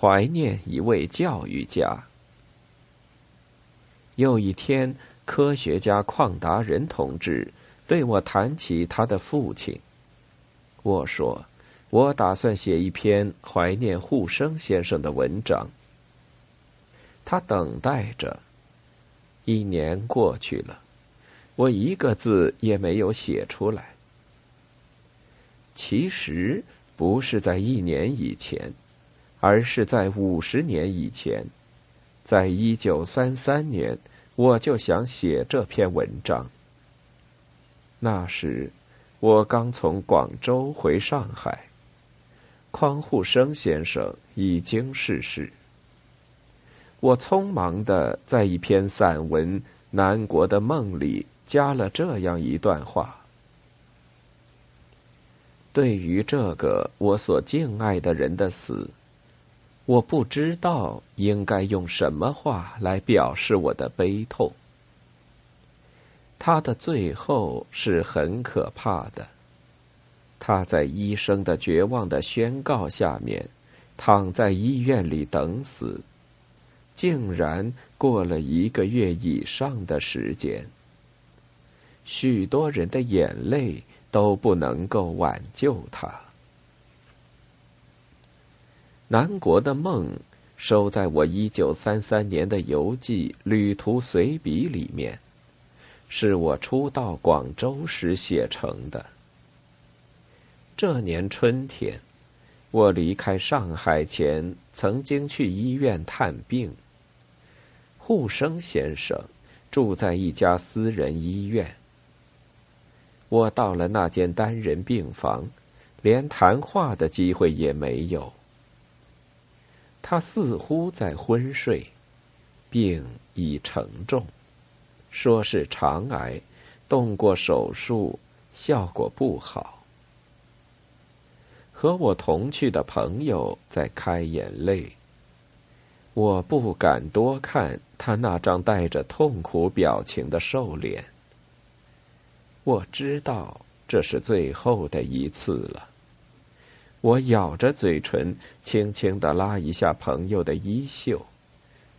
怀念一位教育家。有一天，科学家邝达人同志对我谈起他的父亲。我说：“我打算写一篇怀念沪生先生的文章。”他等待着。一年过去了，我一个字也没有写出来。其实不是在一年以前，而是在五十年以前，在一九三三年，我就想写这篇文章。那时，我刚从广州回上海，匡沪生先生已经逝世。我匆忙的在一篇散文《南国的梦》里加了这样一段话：对于这个我所敬爱的人的死，我不知道应该用什么话来表示我的悲痛。他的最后是很可怕的，他在医生的绝望的宣告下面，躺在医院里等死。竟然过了一个月以上的时间，许多人的眼泪都不能够挽救他。南国的梦收在我一九三三年的游记《旅途随笔》里面，是我初到广州时写成的。这年春天，我离开上海前，曾经去医院探病。护生先生住在一家私人医院。我到了那间单人病房，连谈话的机会也没有。他似乎在昏睡，病已沉重，说是肠癌，动过手术，效果不好。和我同去的朋友在开眼泪。我不敢多看他那张带着痛苦表情的瘦脸。我知道这是最后的一次了。我咬着嘴唇，轻轻的拉一下朋友的衣袖。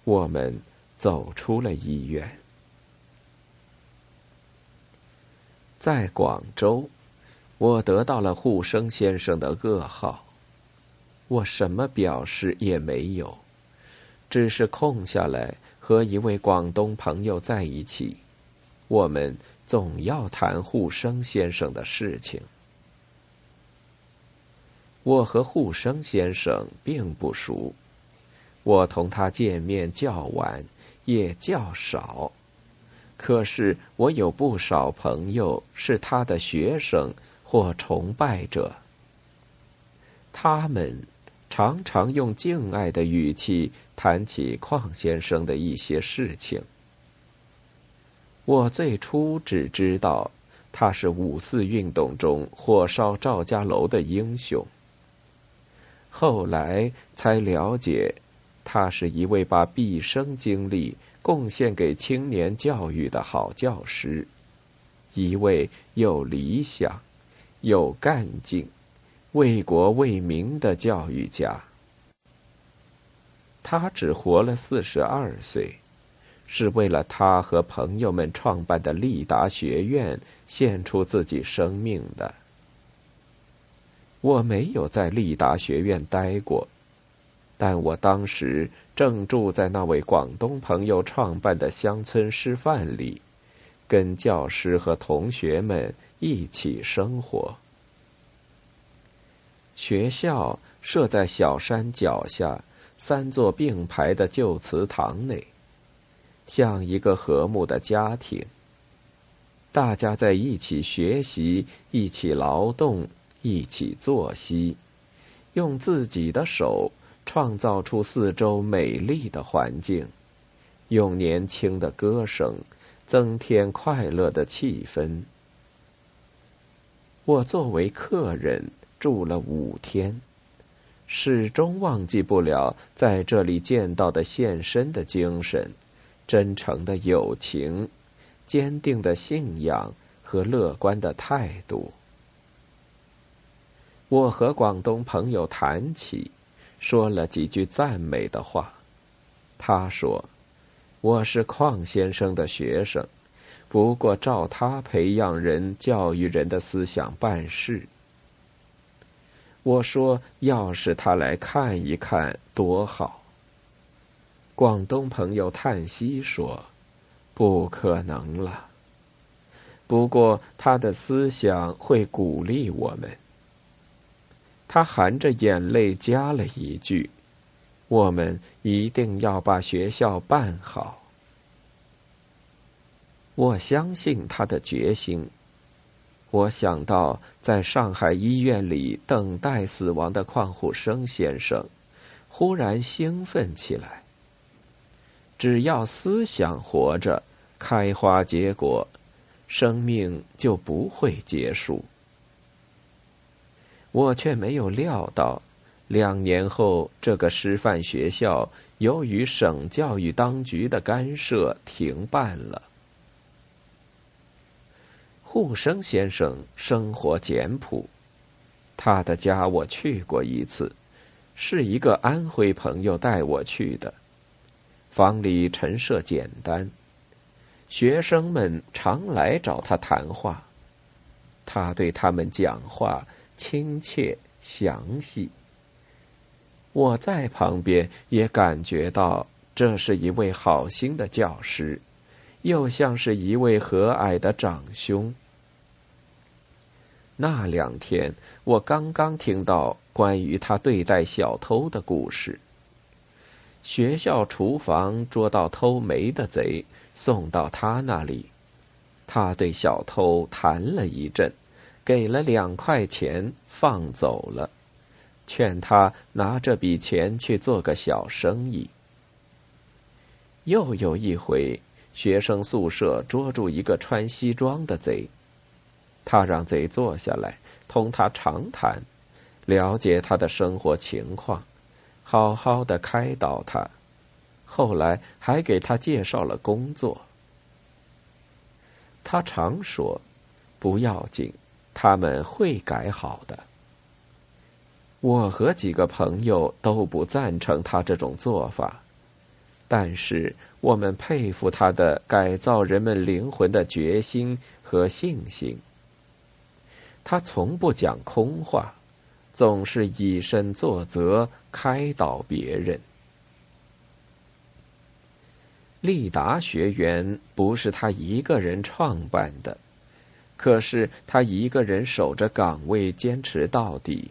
我们走出了医院。在广州，我得到了护生先生的噩耗。我什么表示也没有。只是空下来和一位广东朋友在一起，我们总要谈护生先生的事情。我和护生先生并不熟，我同他见面较晚，也较少。可是我有不少朋友是他的学生或崇拜者，他们。常常用敬爱的语气谈起邝先生的一些事情。我最初只知道他是五四运动中火烧赵家楼的英雄，后来才了解，他是一位把毕生精力贡献给青年教育的好教师，一位有理想、有干劲。为国为民的教育家，他只活了四十二岁，是为了他和朋友们创办的立达学院献出自己生命的。我没有在立达学院待过，但我当时正住在那位广东朋友创办的乡村师范里，跟教师和同学们一起生活。学校设在小山脚下三座并排的旧祠堂内，像一个和睦的家庭。大家在一起学习，一起劳动，一起作息，用自己的手创造出四周美丽的环境，用年轻的歌声增添快乐的气氛。我作为客人。住了五天，始终忘记不了在这里见到的献身的精神、真诚的友情、坚定的信仰和乐观的态度。我和广东朋友谈起，说了几句赞美的话。他说：“我是邝先生的学生，不过照他培养人、教育人的思想办事。”我说：“要是他来看一看，多好。”广东朋友叹息说：“不可能了。”不过他的思想会鼓励我们。他含着眼泪加了一句：“我们一定要把学校办好。”我相信他的决心。我想到在上海医院里等待死亡的邝虎生先生，忽然兴奋起来。只要思想活着，开花结果，生命就不会结束。我却没有料到，两年后这个师范学校由于省教育当局的干涉停办了。沪生先生生活简朴，他的家我去过一次，是一个安徽朋友带我去的。房里陈设简单，学生们常来找他谈话，他对他们讲话亲切详细。我在旁边也感觉到，这是一位好心的教师。又像是一位和蔼的长兄。那两天，我刚刚听到关于他对待小偷的故事。学校厨房捉到偷煤的贼，送到他那里，他对小偷谈了一阵，给了两块钱，放走了，劝他拿这笔钱去做个小生意。又有一回。学生宿舍捉住一个穿西装的贼，他让贼坐下来同他长谈，了解他的生活情况，好好的开导他。后来还给他介绍了工作。他常说：“不要紧，他们会改好的。”我和几个朋友都不赞成他这种做法，但是。我们佩服他的改造人们灵魂的决心和信心。他从不讲空话，总是以身作则，开导别人。利达学园不是他一个人创办的，可是他一个人守着岗位，坚持到底。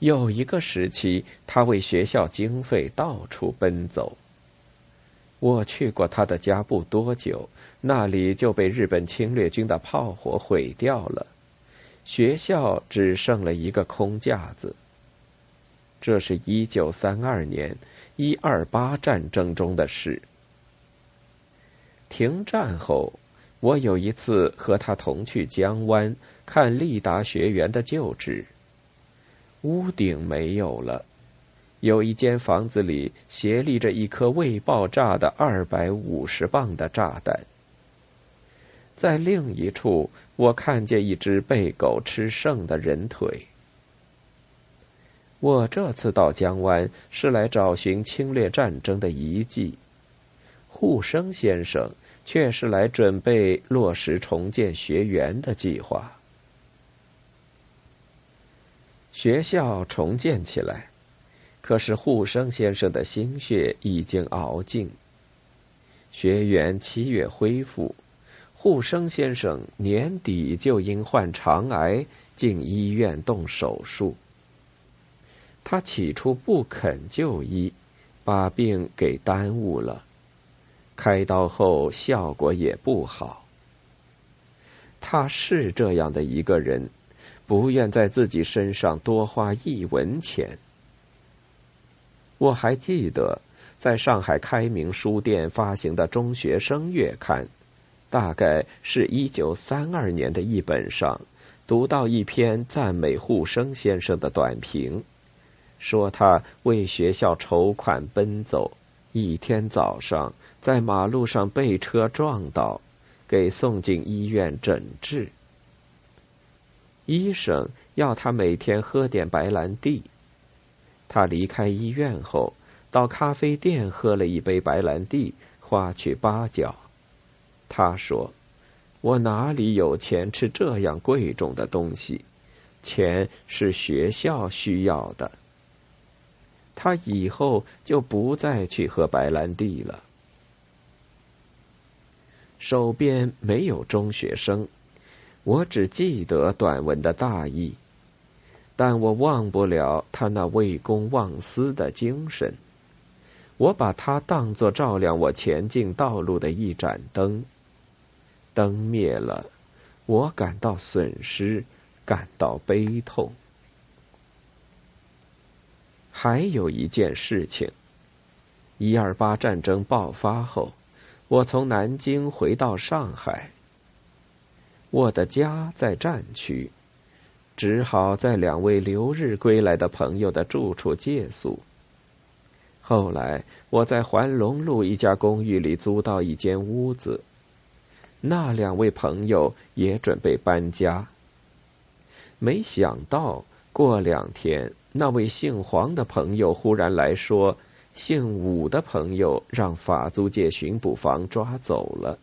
有一个时期，他为学校经费到处奔走。我去过他的家不多久，那里就被日本侵略军的炮火毁掉了，学校只剩了一个空架子。这是一九三二年一二八战争中的事。停战后，我有一次和他同去江湾看立达学园的旧址，屋顶没有了。有一间房子里斜立着一颗未爆炸的二百五十磅的炸弹。在另一处，我看见一只被狗吃剩的人腿。我这次到江湾是来找寻侵略战争的遗迹，护生先生却是来准备落实重建学园的计划。学校重建起来。可是护生先生的心血已经熬尽。学员七月恢复，护生先生年底就因患肠癌进医院动手术。他起初不肯就医，把病给耽误了。开刀后效果也不好。他是这样的一个人，不愿在自己身上多花一文钱。我还记得，在上海开明书店发行的中学生月刊，大概是一九三二年的一本上，读到一篇赞美沪生先生的短评，说他为学校筹款奔走，一天早上在马路上被车撞倒，给送进医院诊治。医生要他每天喝点白兰地。他离开医院后，到咖啡店喝了一杯白兰地，花去八角。他说：“我哪里有钱吃这样贵重的东西？钱是学校需要的。”他以后就不再去喝白兰地了。手边没有中学生，我只记得短文的大意。但我忘不了他那为公忘私的精神。我把他当作照亮我前进道路的一盏灯。灯灭了，我感到损失，感到悲痛。还有一件事情：一二八战争爆发后，我从南京回到上海。我的家在战区。只好在两位留日归来的朋友的住处借宿。后来，我在环龙路一家公寓里租到一间屋子。那两位朋友也准备搬家。没想到，过两天，那位姓黄的朋友忽然来说，姓武的朋友让法租界巡捕房抓走了。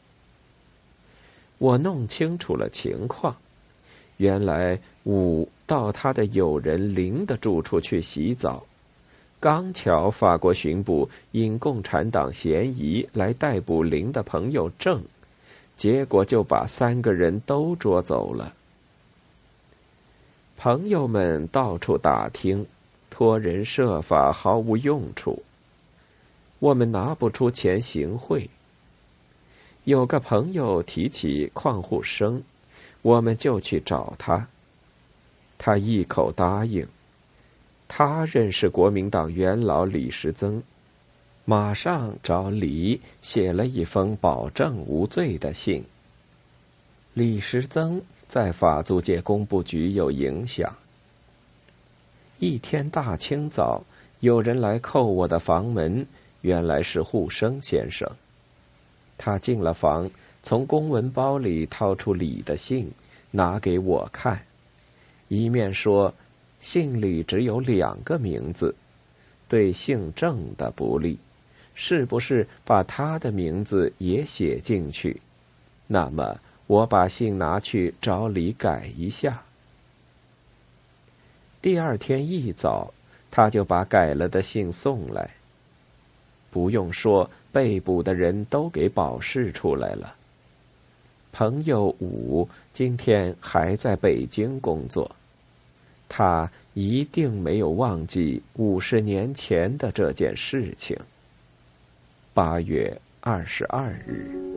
我弄清楚了情况。原来武到他的友人林的住处去洗澡，刚巧法国巡捕因共产党嫌疑来逮捕林的朋友郑，结果就把三个人都捉走了。朋友们到处打听，托人设法毫无用处。我们拿不出钱行贿。有个朋友提起矿户生。我们就去找他，他一口答应。他认识国民党元老李时增，马上找李写了一封保证无罪的信。李时增在法租界工部局有影响。一天大清早，有人来叩我的房门，原来是护生先生。他进了房。从公文包里掏出李的信，拿给我看，一面说：“信里只有两个名字，对姓郑的不利，是不是把他的名字也写进去？那么我把信拿去找李改一下。”第二天一早，他就把改了的信送来。不用说，被捕的人都给保释出来了。朋友五今天还在北京工作，他一定没有忘记五十年前的这件事情。八月二十二日。